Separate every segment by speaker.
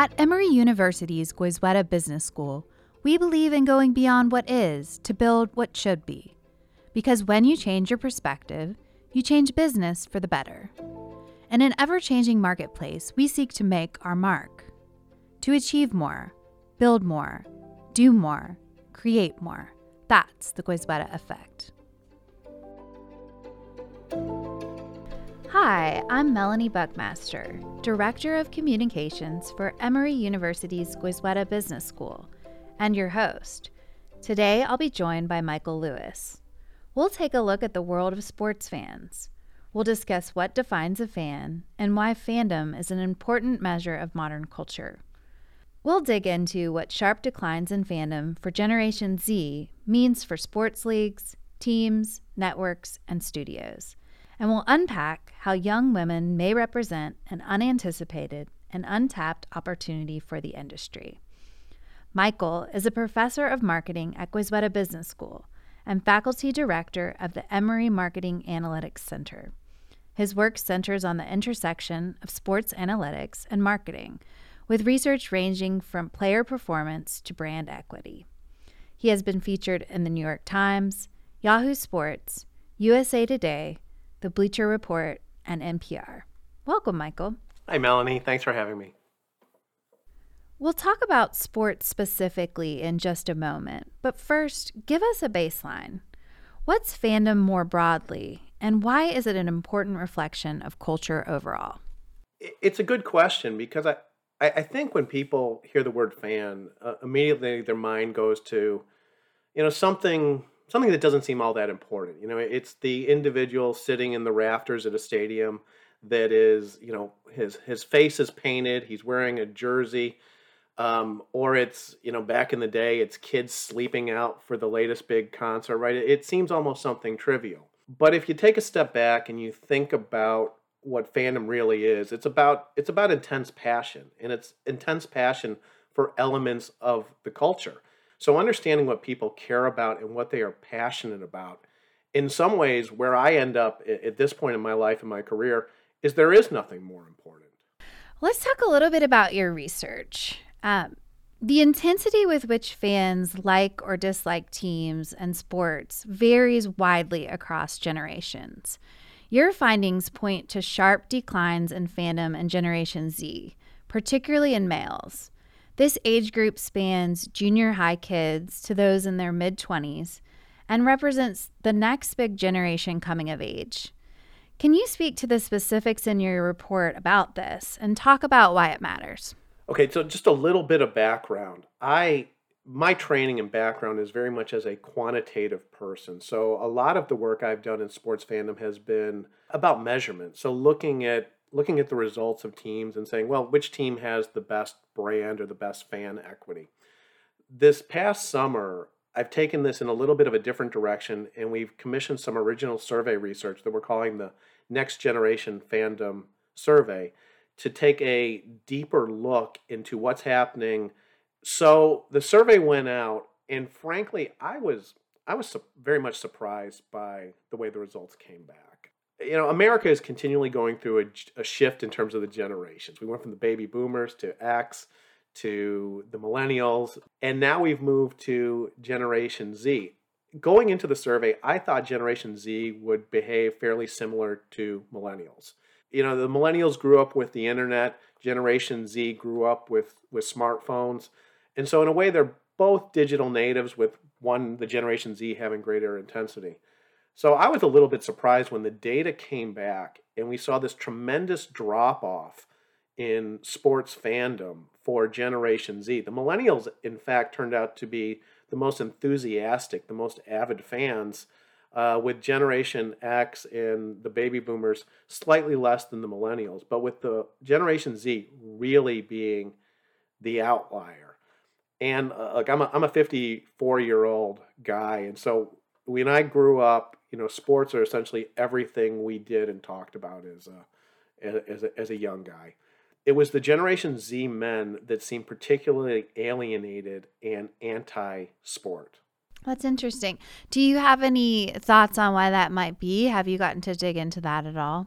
Speaker 1: At Emory University's Goizueta Business School, we believe in going beyond what is to build what should be. Because when you change your perspective, you change business for the better. In an ever changing marketplace, we seek to make our mark. To achieve more, build more, do more, create more. That's the Goizueta effect. Hi, I'm Melanie Buckmaster, Director of Communications for Emory University's Goizueta Business School, and your host. Today I'll be joined by Michael Lewis. We'll take a look at the world of sports fans. We'll discuss what defines a fan and why fandom is an important measure of modern culture. We'll dig into what sharp declines in fandom for Generation Z means for sports leagues, teams, networks, and studios and we'll unpack how young women may represent an unanticipated and untapped opportunity for the industry. Michael is a professor of marketing at Goizueta Business School and faculty director of the Emory Marketing Analytics Center. His work centers on the intersection of sports analytics and marketing, with research ranging from player performance to brand equity. He has been featured in the New York Times, Yahoo Sports, USA Today, the Bleacher Report, and NPR. Welcome, Michael.
Speaker 2: Hi, Melanie. Thanks for having me.
Speaker 1: We'll talk about sports specifically in just a moment, but first, give us a baseline. What's fandom more broadly, and why is it an important reflection of culture overall?
Speaker 2: It's a good question because I, I think when people hear the word fan, uh, immediately their mind goes to, you know, something something that doesn't seem all that important. You know, it's the individual sitting in the rafters at a stadium that is, you know, his his face is painted, he's wearing a jersey, um, or it's, you know, back in the day, it's kids sleeping out for the latest big concert, right? It, it seems almost something trivial. But if you take a step back and you think about what fandom really is, it's about it's about intense passion, and it's intense passion for elements of the culture. So understanding what people care about and what they are passionate about, in some ways, where I end up at this point in my life and my career, is there is nothing more important.
Speaker 1: Let's talk a little bit about your research. Um, the intensity with which fans like or dislike teams and sports varies widely across generations. Your findings point to sharp declines in fandom in Generation Z, particularly in males. This age group spans junior high kids to those in their mid 20s and represents the next big generation coming of age. Can you speak to the specifics in your report about this and talk about why it matters?
Speaker 2: Okay, so just a little bit of background. I my training and background is very much as a quantitative person. So a lot of the work I've done in sports fandom has been about measurement. So looking at looking at the results of teams and saying, well, which team has the best brand or the best fan equity. This past summer, I've taken this in a little bit of a different direction, and we've commissioned some original survey research that we're calling the Next Generation Fandom Survey to take a deeper look into what's happening. So the survey went out, and frankly, I was I was very much surprised by the way the results came back you know, America is continually going through a, a, shift in terms of the generations. We went from the baby boomers to X to the millennials, and now we've moved to Generation Z. Going into the survey, I thought Generation Z would behave fairly similar to millennials. You know, the millennials grew up with the internet, Generation Z grew up with, with smartphones. And so, in a way, they're both digital natives, with one, the Generation Z, having greater intensity. So I was a little bit surprised when the data came back and we saw this tremendous drop off in sports fandom for Generation Z. The millennials, in fact, turned out to be the most enthusiastic, the most avid fans, uh, with Generation X and the baby boomers slightly less than the millennials, but with the Generation Z really being the outlier. And uh, like I'm a, I'm a 54 year old guy, and so when I grew up, you know, sports are essentially everything we did and talked about as a, as a, as a young guy. It was the Generation Z men that seemed particularly alienated and anti sport.
Speaker 1: That's interesting. Do you have any thoughts on why that might be? Have you gotten to dig into that at all?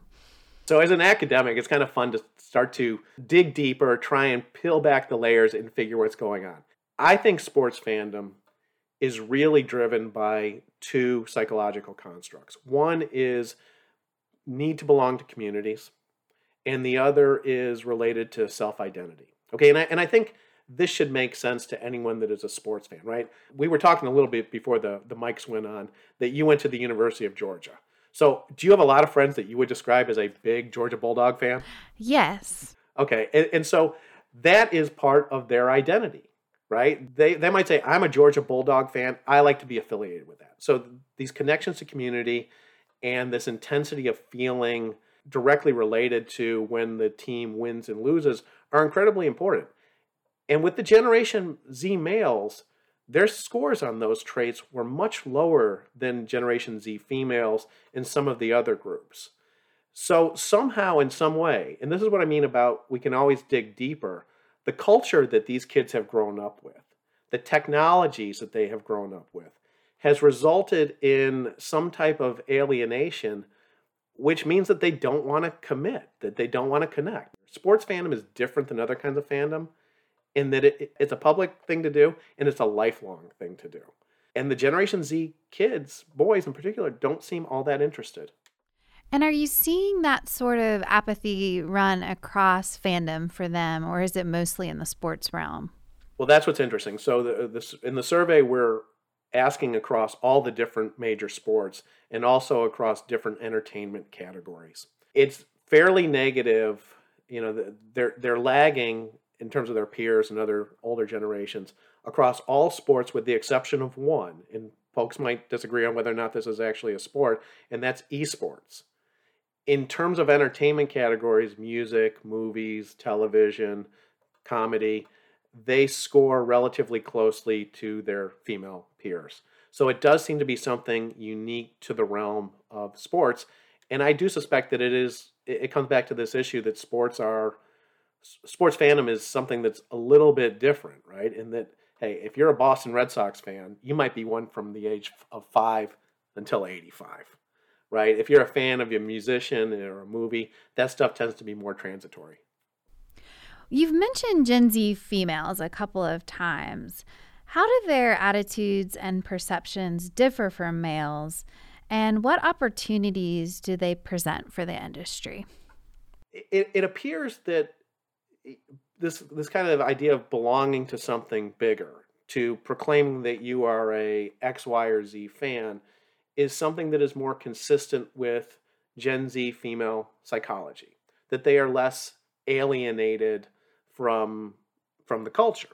Speaker 2: So, as an academic, it's kind of fun to start to dig deeper, try and peel back the layers and figure what's going on. I think sports fandom is really driven by two psychological constructs. One is need to belong to communities, and the other is related to self identity. Okay, and I, and I think this should make sense to anyone that is a sports fan, right? We were talking a little bit before the, the mics went on that you went to the University of Georgia. So, do you have a lot of friends that you would describe as a big Georgia Bulldog fan?
Speaker 1: Yes.
Speaker 2: Okay, and, and so that is part of their identity, right? They they might say, "I'm a Georgia Bulldog fan. I like to be affiliated with that." So these connections to community and this intensity of feeling directly related to when the team wins and loses are incredibly important. And with the Generation Z males, their scores on those traits were much lower than Generation Z females in some of the other groups. So, somehow, in some way, and this is what I mean about we can always dig deeper, the culture that these kids have grown up with, the technologies that they have grown up with, has resulted in some type of alienation, which means that they don't want to commit, that they don't want to connect. Sports fandom is different than other kinds of fandom in that it, it's a public thing to do and it's a lifelong thing to do. And the Generation Z kids, boys in particular, don't seem all that interested.
Speaker 1: And are you seeing that sort of apathy run across fandom for them, or is it mostly in the sports realm?
Speaker 2: Well, that's what's interesting. So, the, uh, this, in the survey, we're asking across all the different major sports and also across different entertainment categories. It's fairly negative. You know, they're they're lagging in terms of their peers and other older generations across all sports with the exception of one. And folks might disagree on whether or not this is actually a sport, and that's esports. In terms of entertainment categories, music, movies, television, comedy, they score relatively closely to their female peers. So it does seem to be something unique to the realm of sports. And I do suspect that it is, it comes back to this issue that sports are sports fandom is something that's a little bit different, right? In that, hey, if you're a Boston Red Sox fan, you might be one from the age of five until 85, right? If you're a fan of a musician or a movie, that stuff tends to be more transitory.
Speaker 1: You've mentioned Gen Z females a couple of times. How do their attitudes and perceptions differ from males? And what opportunities do they present for the industry?
Speaker 2: It, it appears that this this kind of idea of belonging to something bigger, to proclaiming that you are a X, Y, or Z fan, is something that is more consistent with Gen Z female psychology. That they are less alienated from from the culture.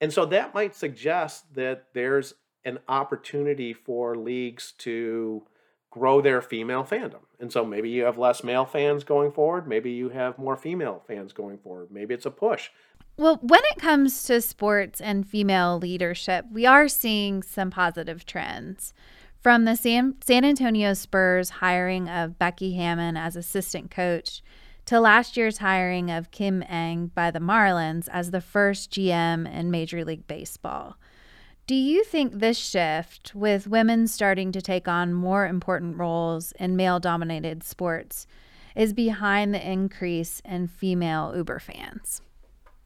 Speaker 2: And so that might suggest that there's an opportunity for leagues to grow their female fandom. And so maybe you have less male fans going forward. Maybe you have more female fans going forward. Maybe it's a push.
Speaker 1: Well, when it comes to sports and female leadership, we are seeing some positive trends. From the San, San Antonio Spurs hiring of Becky Hammon as assistant coach to last year's hiring of Kim Ng by the Marlins as the first GM in Major League Baseball. Do you think this shift, with women starting to take on more important roles in male dominated sports, is behind the increase in female Uber fans?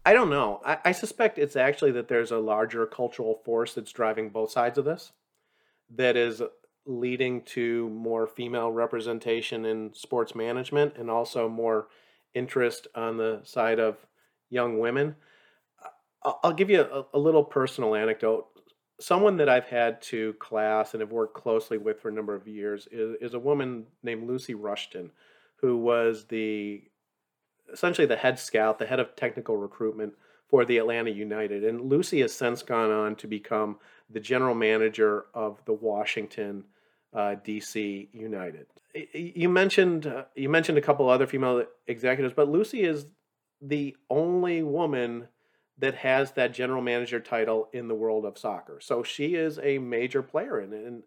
Speaker 2: I don't know. I, I, suspect it's actually that there's a larger cultural force that's driving both sides of this that is leading to more female representation in sports management and also more interest on the side of young women. I'll give you a, a little personal anecdote someone that I've had to class and have worked closely with for a number of years is, is a woman named Lucy Rushton, who was the essentially the head scout, the head of technical recruitment for the Atlanta United. And Lucy has since gone on to become the general manager of the Washington uh, D.C. United. You mentioned uh, you mentioned a couple other female executives, but Lucy is the only woman that has that general manager title in the world of soccer. So she is a major player in it. And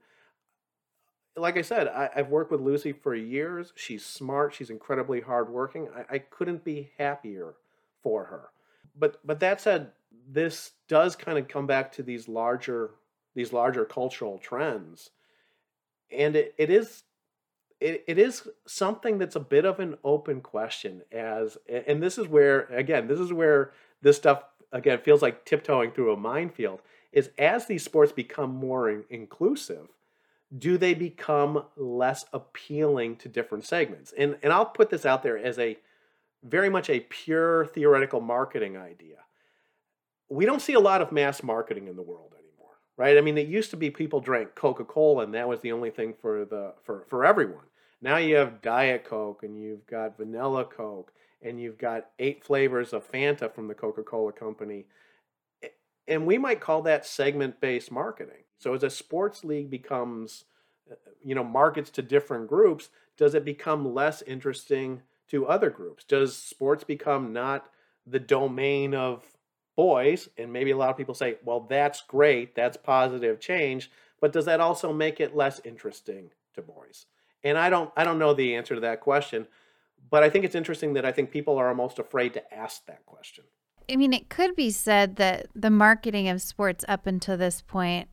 Speaker 2: like I said, I, have worked with Lucy for years. She's smart. She's incredibly hardworking. I, I couldn't be happier for her. But but that said, this does kind of come back to these larger these larger cultural trends, and it, it is it, it is something that's a bit of an open question as and this is where again this is where this stuff again feels like tiptoeing through a minefield is as these sports become more in- inclusive do they become less appealing to different segments? And and I'll put this out there as a very much a pure theoretical marketing idea we don't see a lot of mass marketing in the world anymore right i mean it used to be people drank coca-cola and that was the only thing for the for for everyone now you have Diet Coke and you've got Vanilla Coke and you've got eight flavors of Fanta from the Coca Cola Company. And we might call that segment based marketing. So as a sports league becomes, uh, you know, markets to different groups, does it become less interesting to other groups? Does sports become not the domain of boys? And maybe a lot of people say, well, that's great, that's positive change, but does that also make it less interesting to boys? And I don't I don't know the answer to that question, but I think it's interesting that I think people are almost afraid to ask that question.
Speaker 1: I mean, it could be said that the marketing of sports up until this point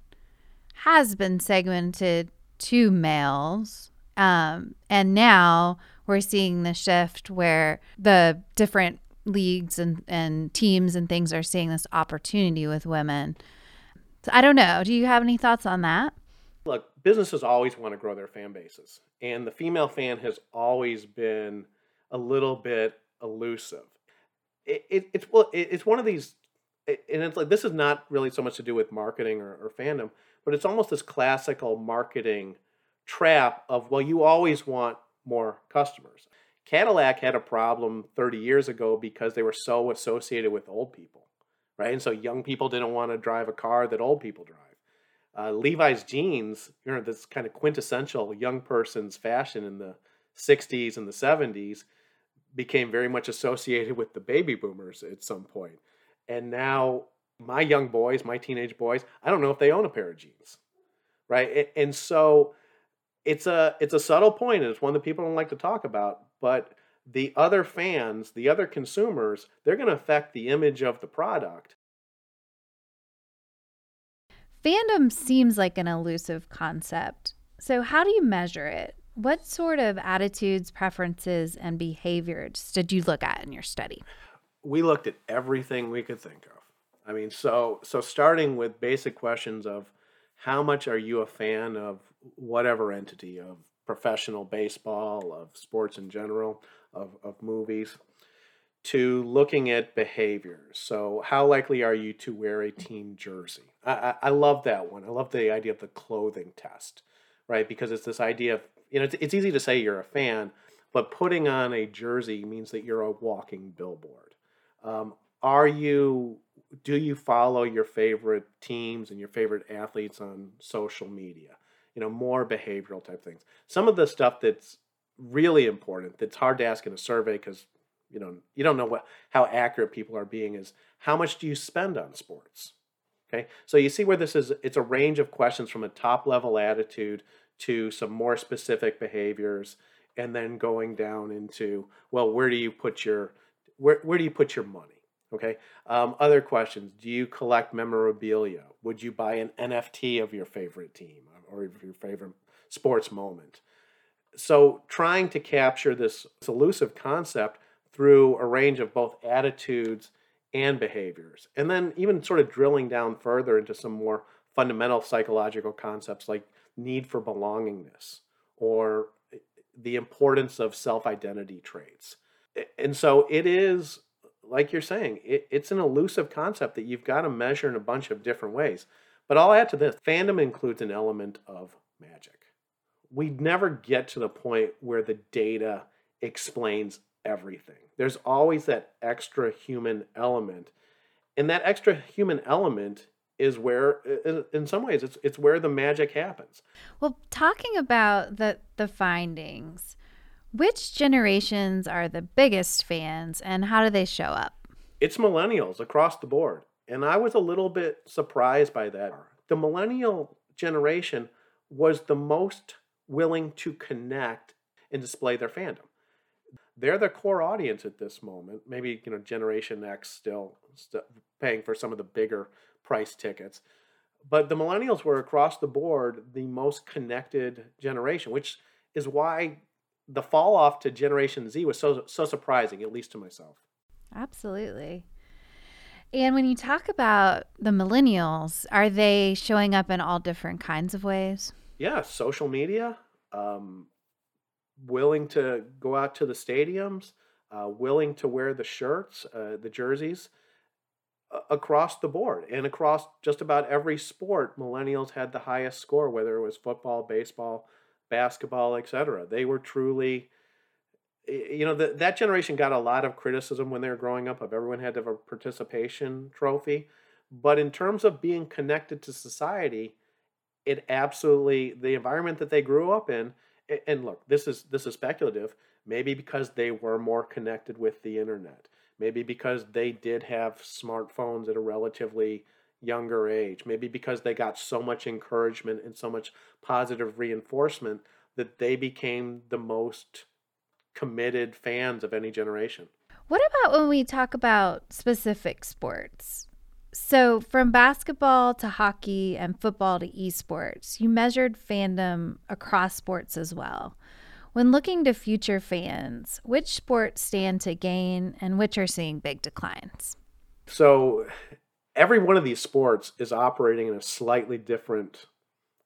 Speaker 1: has been segmented to males. Um, and now we're seeing the shift where the different leagues and, and teams and things are seeing this opportunity with women. So I don't know. Do you have any thoughts on that?
Speaker 2: Look, businesses always want to grow their fan bases and the female fan has always been a little bit elusive. It, it, it's well, it, it's one of these, and it's like this is not really so much to do with marketing or, or fandom, but it's almost this classical marketing trap of well, you always want more customers. Cadillac had a problem 30 years ago because they were so associated with old people, right? And so young people didn't want to drive a car that old people drive uh, Levi's jeans, you know, this kind of quintessential young person's fashion in the 60s and the 70s became very much associated with the baby boomers at some point. And now my young boys, my teenage boys, I don't know if they own a pair of jeans. Right? And so it's a it's a subtle point and it's one that people don't like to talk about, but the other fans, the other consumers, they're going to affect the image of the product
Speaker 1: Fandom seems like an elusive concept. So, how do you measure it? What sort of attitudes, preferences, and behaviors did you look at in your study?
Speaker 2: We looked at everything we could think of. I mean, so so starting with basic questions of how much are you a fan of whatever entity of professional baseball, of sports in general, of, of movies, to looking at behavior. So, how likely are you to wear a team jersey? I, I, I, love that one. I love the idea of the clothing test, right? Because it's this idea of, you know, it's, it's easy to say you're a fan, but putting on a jersey means that you're a walking billboard. Um, are you, do you follow your favorite teams and your favorite athletes on social media? You know, more behavioral type things. Some of the stuff that's really important, that's hard to ask in a survey because you know you don't know what how accurate people are being is how much do you spend on sports? Okay? So you see where this is it's a range of questions from a top level attitude to some more specific behaviors and then going down into well where do you put your where, where do you put your money okay um, other questions do you collect memorabilia would you buy an nft of your favorite team or your favorite sports moment so trying to capture this elusive concept through a range of both attitudes and behaviors. And then even sort of drilling down further into some more fundamental psychological concepts like need for belongingness or the importance of self identity traits. And so it is, like you're saying, it, it's an elusive concept that you've got to measure in a bunch of different ways. But I'll add to this fandom includes an element of magic. We never get to the point where the data explains everything. There's always that extra human element. And that extra human element is where in some ways it's it's where the magic happens.
Speaker 1: Well, talking about the the findings, which generations are the biggest fans and how do they show up?
Speaker 2: It's millennials across the board. And I was a little bit surprised by that. The millennial generation was the most willing to connect and display their fandom they're the core audience at this moment. Maybe you know Generation X still, paying for some of the bigger price tickets, but the millennials were across the board the most connected generation, which is why the fall off to Generation Z was so so surprising, at least to myself.
Speaker 1: Absolutely. And when you talk about the millennials, are they showing up in all different kinds of ways?
Speaker 2: Yeah, social media, um, willing to go out to the stadiums, uh, willing to wear the shirts, uh, the jerseys, uh, across the board and across just about every sport. Millennials had the highest score, whether it was football, baseball, basketball, etc. They were truly you know, the, that generation got a lot of criticism when they were growing up of everyone had to have a participation trophy. But in terms of being connected to society, it absolutely the environment that they grew up in and look, this is this is speculative, maybe because they were more connected with the internet. Maybe because they did have smartphones at a relatively younger age. Maybe because they got so much encouragement and so much positive reinforcement that they became the most committed fans of any generation.
Speaker 1: What about when we talk about specific sports? So, from basketball to hockey and football to esports, you measured fandom across sports as well. When looking to future fans, which sports stand to gain and which are seeing big declines?
Speaker 2: So, every one of these sports is operating in a slightly different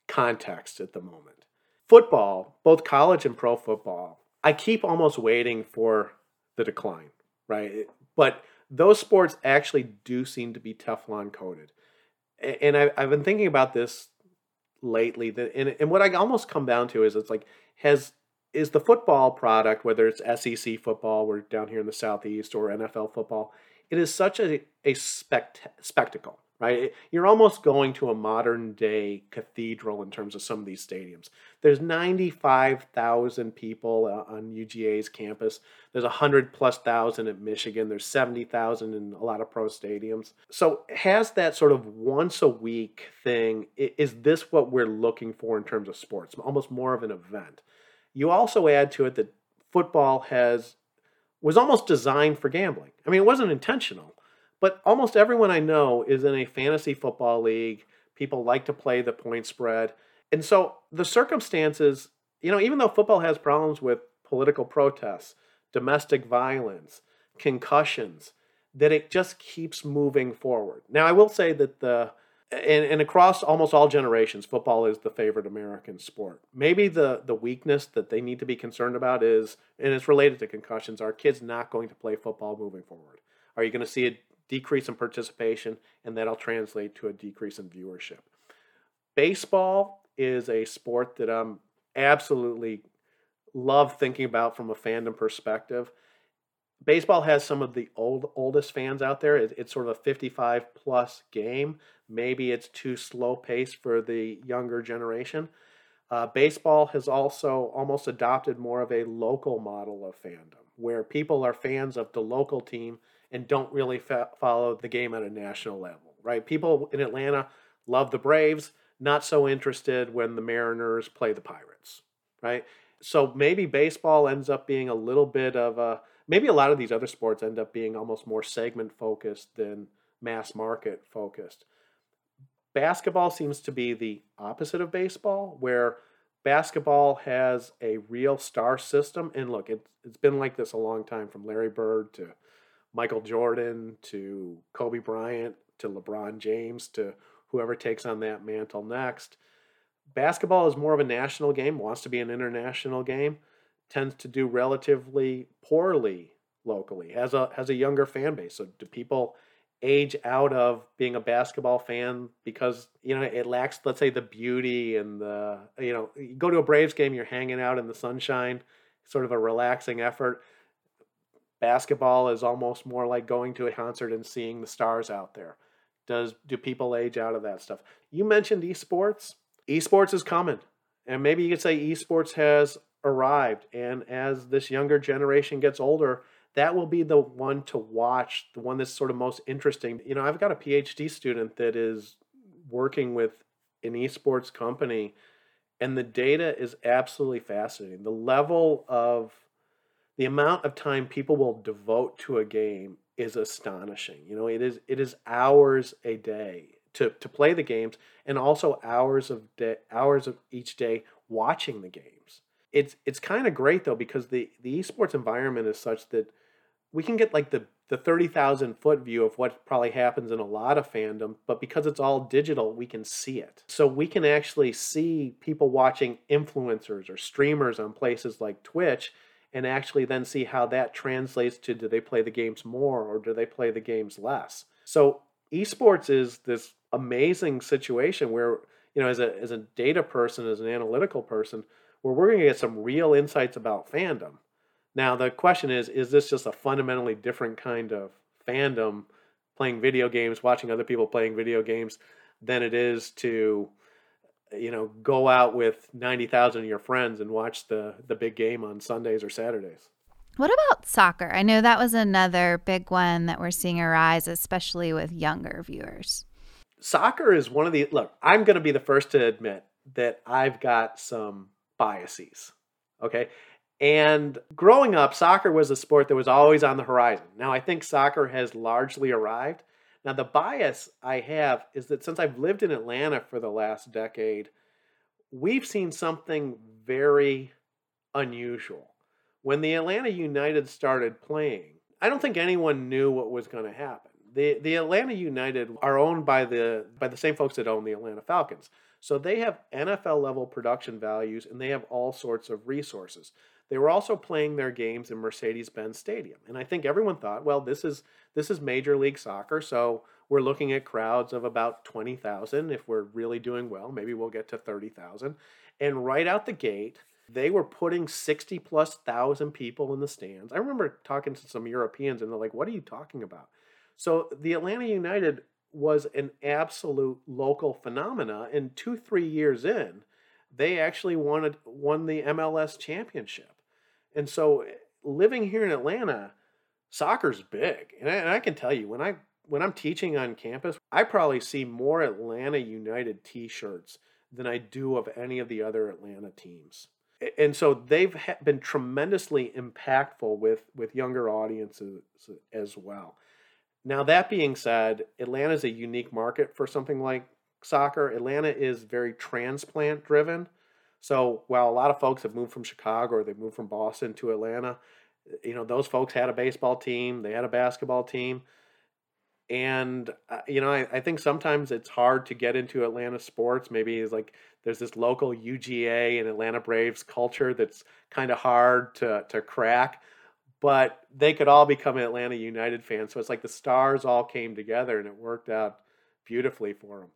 Speaker 2: context at the moment. Football, both college and pro football, I keep almost waiting for the decline, right? But those sports actually do seem to be Teflon coated. And I, have been thinking about this lately. And what I almost come down to is it's like has is the football product, whether it's SEC football, we're down here in the southeast, or NFL football, it is such a a spect- spectacle right? You're almost going to a modern day cathedral in terms of some of these stadiums. There's 95,000 people uh, on UGA's campus. There's 100 plus thousand at Michigan. There's 70,000 in a lot of pro stadiums. So has that sort of once a week thing. Is this what we're looking for in terms of sports? Almost more of an event. You also add to it that football has was almost designed for gambling. I mean, it wasn't intentional but almost everyone I know is in a fantasy football league. People like to play the point spread. And so the circumstances, you know, even though football has problems with political protests, domestic violence, concussions, that it just keeps moving forward. Now, I will say that the and, and across almost all generations, football is the favorite American sport. Maybe the the weakness that they need to be concerned about is, and it's related to concussions. Are kids not going to play football moving forward? Are you going to see a decrease in participation, and that'll translate to a decrease in viewership. Baseball is a sport that I'm absolutely love thinking about from a fandom perspective. Baseball has some of the old oldest fans out there. It's sort of a 55 plus game. Maybe it's too slow paced for the younger generation. Uh, baseball has also almost adopted more of a local model of fandom, where people are fans of the local team and don't really fa- follow the game at a national level, right? People in Atlanta love the Braves, not so interested when the Mariners play the Pirates, right? So maybe baseball ends up being a little bit of a maybe a lot of these other sports end up being almost more segment focused than mass market focused. Basketball seems to be the opposite of baseball, where basketball has a real star system. And look, it, it's been like this a long time from Larry Bird to Michael Jordan to Kobe Bryant to LeBron James to whoever takes on that mantle next. Basketball is more of a national game, wants to be an international game, tends to do relatively poorly locally, has a has a younger fan base. So do people age out of being a basketball fan because you know it lacks let's say the beauty and the you know you go to a Braves game you're hanging out in the sunshine sort of a relaxing effort basketball is almost more like going to a concert and seeing the stars out there. Does do people age out of that stuff? You mentioned esports. Esports is coming. And maybe you could say esports has arrived and as this younger generation gets older, that will be the one to watch, the one that's sort of most interesting. You know, I've got a PhD student that is working with an esports company and the data is absolutely fascinating. The level of the amount of time people will devote to a game is astonishing. You know, it is it is hours a day to, to play the games and also hours of day, hours of each day watching the games. It's it's kind of great though because the the esports environment is such that we can get like the the 30,000 foot view of what probably happens in a lot of fandom, but because it's all digital, we can see it. So we can actually see people watching influencers or streamers on places like Twitch and actually then see how that translates to do they play the games more or do they play the games less. So esports is this amazing situation where, you know, as a as a data person, as an analytical person, where we're going to get some real insights about fandom now, the question is is this just a fundamentally different kind of fandom playing video games, watching other people playing video games, than it is to you know go out with 90,000 of your friends and watch the the big game on Sundays or Saturdays.
Speaker 1: What about soccer? I know that was another big one that we're seeing arise especially with younger viewers.
Speaker 2: Soccer is one of the look, I'm going to be the first to admit that I've got some biases. Okay? And growing up, soccer was a sport that was always on the horizon. Now, I think soccer has largely arrived. Now, the bias I have is that since I've lived in Atlanta for the last decade, we've seen something very unusual. When the Atlanta United started playing, I don't think anyone knew what was going to happen. The, the Atlanta United are owned by the by the same folks that own the Atlanta Falcons. So they have NFL level production values and they have all sorts of resources. They were also playing their games in Mercedes-Benz Stadium. And I think everyone thought, well, this is this is Major League Soccer, so we're looking at crowds of about 20,000 if we're really doing well, maybe we'll get to 30,000. And right out the gate, they were putting 60 plus thousand people in the stands. I remember talking to some Europeans and they're like, "What are you talking about?" So the Atlanta United was an absolute local phenomena and 2-3 years in, they actually wanted won the MLS championship. And so eh, living here in Atlanta, soccer's big. And I, and I, can tell you when I when I'm teaching on campus, I probably see more Atlanta United t-shirts than I do of any of the other Atlanta teams. And so they've been tremendously impactful with with younger audiences as well. Now that being said, Atlanta is a unique market for something like soccer. Atlanta is very transplant driven. So while a lot of folks have moved from Chicago or they've moved from Boston to Atlanta, you know, those folks had a baseball team, they had a basketball team. And, uh, you know, I, I think sometimes it's hard to get into Atlanta sports. Maybe it's like there's this local UGA and Atlanta Braves culture that's kind of hard to, to crack. But they could all become Atlanta United fans. So it's like the stars all came together and it worked out beautifully for them.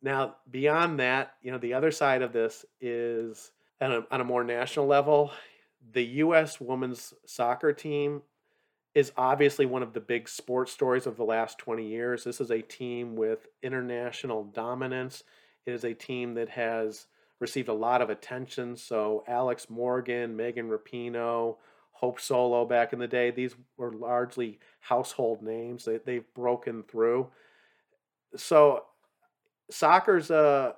Speaker 2: Now, beyond that, you know, the other side of this is on a, on a more national level, the U.S. women's soccer team is obviously one of the big sports stories of the last 20 years. This is a team with international dominance. It is a team that has received a lot of attention. So, Alex Morgan, Megan Rapinoe, Hope Solo back in the day, these were largely household names. They, they've broken through. So, soccer's a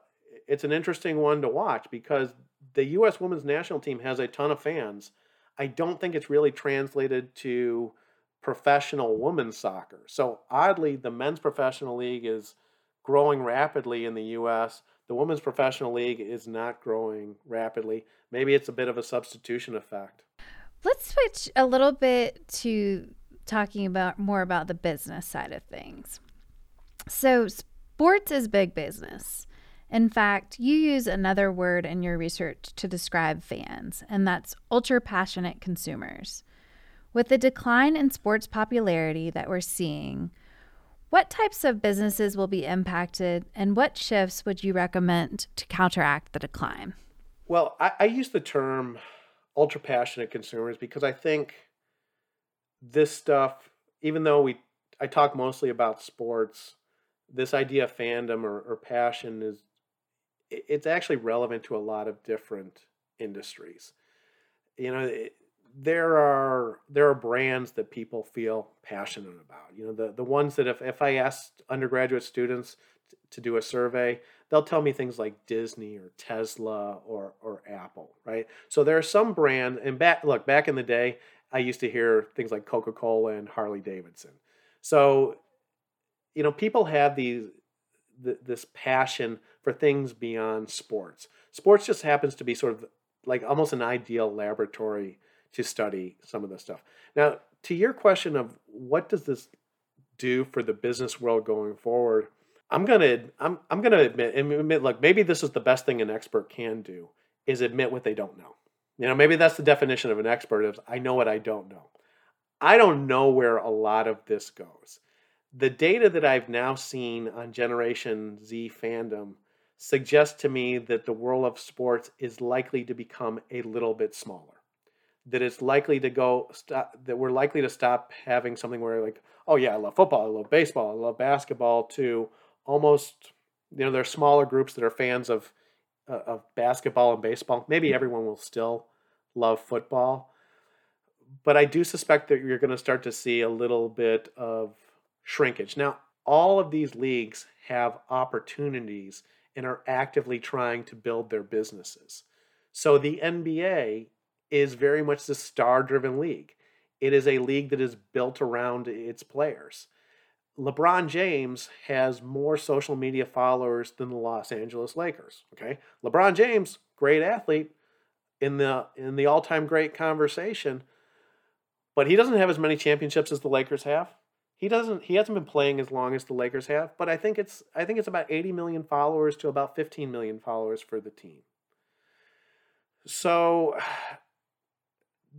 Speaker 2: it's an interesting one to watch because the U.S. women's national team has a ton of fans. I don't think it's really translated to professional women's soccer. So oddly, the men's professional league is growing rapidly in the U.S. The women's professional league is not growing rapidly. Maybe it's a bit of a substitution effect.
Speaker 1: Let's switch a little bit to talking about more about the business side of things. So Sports is big business. In fact, you use another word in your research to describe fans, and that's ultra passionate consumers. With the decline in sports popularity that we're seeing, what types of businesses will be impacted, and what shifts would you recommend to counteract the decline?
Speaker 2: Well, I, I use the term ultra passionate consumers because I think this stuff, even though we I talk mostly about sports, this idea of fandom or, or passion is it's actually relevant to a lot of different industries. You know, it, there are there are brands that people feel passionate about. You know, the the ones that if if I asked undergraduate students to do a survey, they'll tell me things like Disney or Tesla or or Apple, right? So there are some brands and back look, back in the day, I used to hear things like Coca-Cola and Harley Davidson. So you know, people have these th- this passion for things beyond sports. Sports just happens to be sort of like almost an ideal laboratory to study some of this stuff. Now, to your question of what does this do for the business world going forward, I'm gonna I'm I'm gonna admit admit look maybe this is the best thing an expert can do is admit what they don't know. You know, maybe that's the definition of an expert is I know what I don't know. I don't know where a lot of this goes. The data that I've now seen on Generation Z fandom suggests to me that the world of sports is likely to become a little bit smaller. That it's likely to go stop, that we're likely to stop having something where like, oh yeah, I love football, I love baseball, I love basketball to almost you know, there's smaller groups that are fans of uh, of basketball and baseball. Maybe everyone will still love football, but I do suspect that you're going to start to see a little bit of shrinkage. Now, all of these leagues have opportunities and are actively trying to build their businesses. So the NBA is very much the star driven league. It is a league that is built around its players. LeBron James has more social media followers than the Los Angeles Lakers. Okay. LeBron James, great athlete in the in the all-time great conversation, but he doesn't have as many championships as the Lakers have. He doesn't he hasn't been playing as long as the Lakers have, but I think it's I think it's about 80 million followers to about 15 million followers for the team. So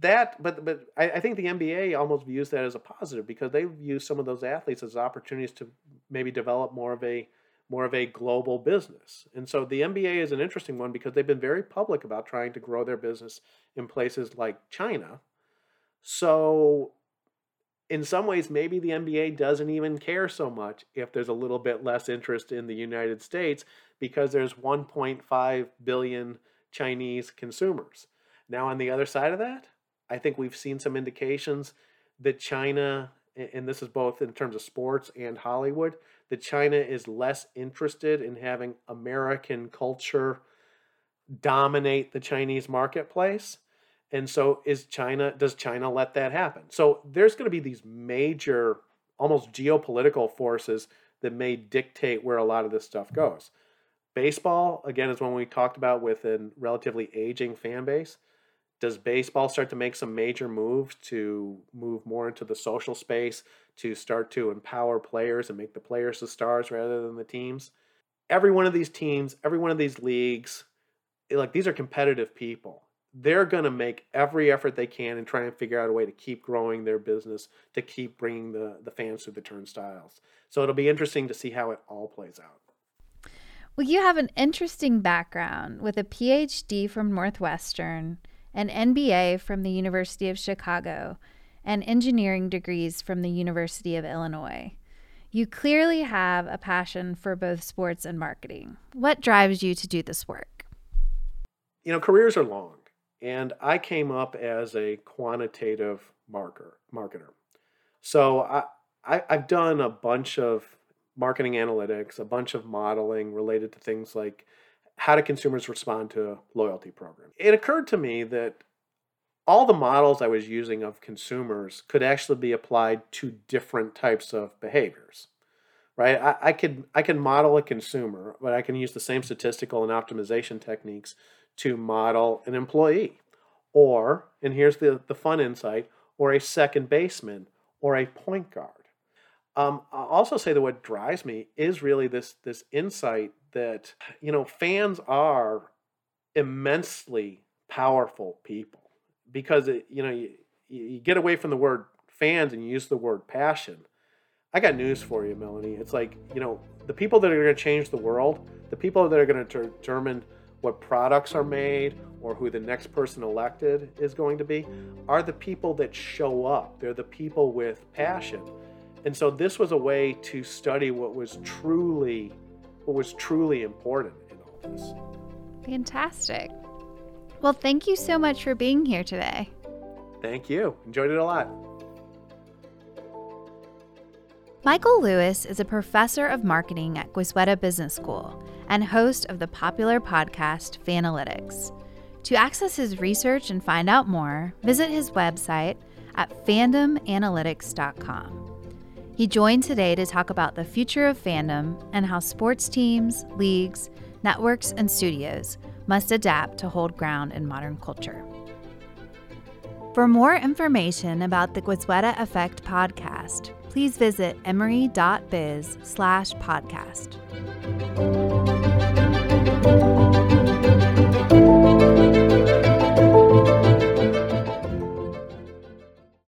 Speaker 2: that but but I, I think the NBA almost views that as a positive because they view some of those athletes as opportunities to maybe develop more of a more of a global business. And so the NBA is an interesting one because they've been very public about trying to grow their business in places like China. So in some ways, maybe the NBA doesn't even care so much if there's a little bit less interest in the United States because there's 1.5 billion Chinese consumers. Now, on the other side of that, I think we've seen some indications that China, and this is both in terms of sports and Hollywood, that China is less interested in having American culture dominate the Chinese marketplace and so is China does China let that happen? So there's going to be these major almost geopolitical forces that may dictate where a lot of this stuff goes. Baseball again is one we talked about with a relatively aging fan base. Does baseball start to make some major moves to move more into the social space to start to empower players and make the players the stars rather than the teams? Every one of these teams, every one of these leagues, like these are competitive people they're going to make every effort they can and try and figure out a way to keep growing their business, to keep bringing the, the fans through the turnstiles. So it'll be interesting to see how it all plays out.
Speaker 1: Well, you have an interesting background with a PhD from Northwestern, an MBA from the University of Chicago, and engineering degrees from the University of Illinois. You clearly have a passion for both sports and marketing. What drives you to do this work?
Speaker 2: You know, careers are long and I came up as a quantitative marker marketer. So I, I I've done a bunch of marketing analytics, a bunch of modeling related to things like how do consumers respond to loyalty programs? It occurred to me that all the models I was using of consumers could actually be applied to different types of behaviors. Right? I, I could I can model a consumer, but I can use the same statistical and optimization techniques to model an employee. Or, and here's the, the fun insight, or a second baseman or a point guard. Um, I'll also say that what drives me is really this this insight that you know fans are immensely powerful people because it, you know you, you get away from the word fans and you use the word passion. I got news for you, Melanie. It's like you know the people that are going to change the world, the people that are going to determine what products are made or who the next person elected is going to be are the people that show up. They're the people with passion. And so this was a way to study what was truly what was truly important in all this.
Speaker 1: Fantastic. Well, thank you so much for being here today.
Speaker 2: Thank you. Enjoyed it a lot.
Speaker 1: Michael Lewis is a professor of marketing at Goizueta Business School and host of the popular podcast Fanalytics. To access his research and find out more, visit his website at fandomanalytics.com. He joined today to talk about the future of fandom and how sports teams, leagues, networks, and studios must adapt to hold ground in modern culture. For more information about the Goizueta Effect podcast, please visit emory.biz slash podcast.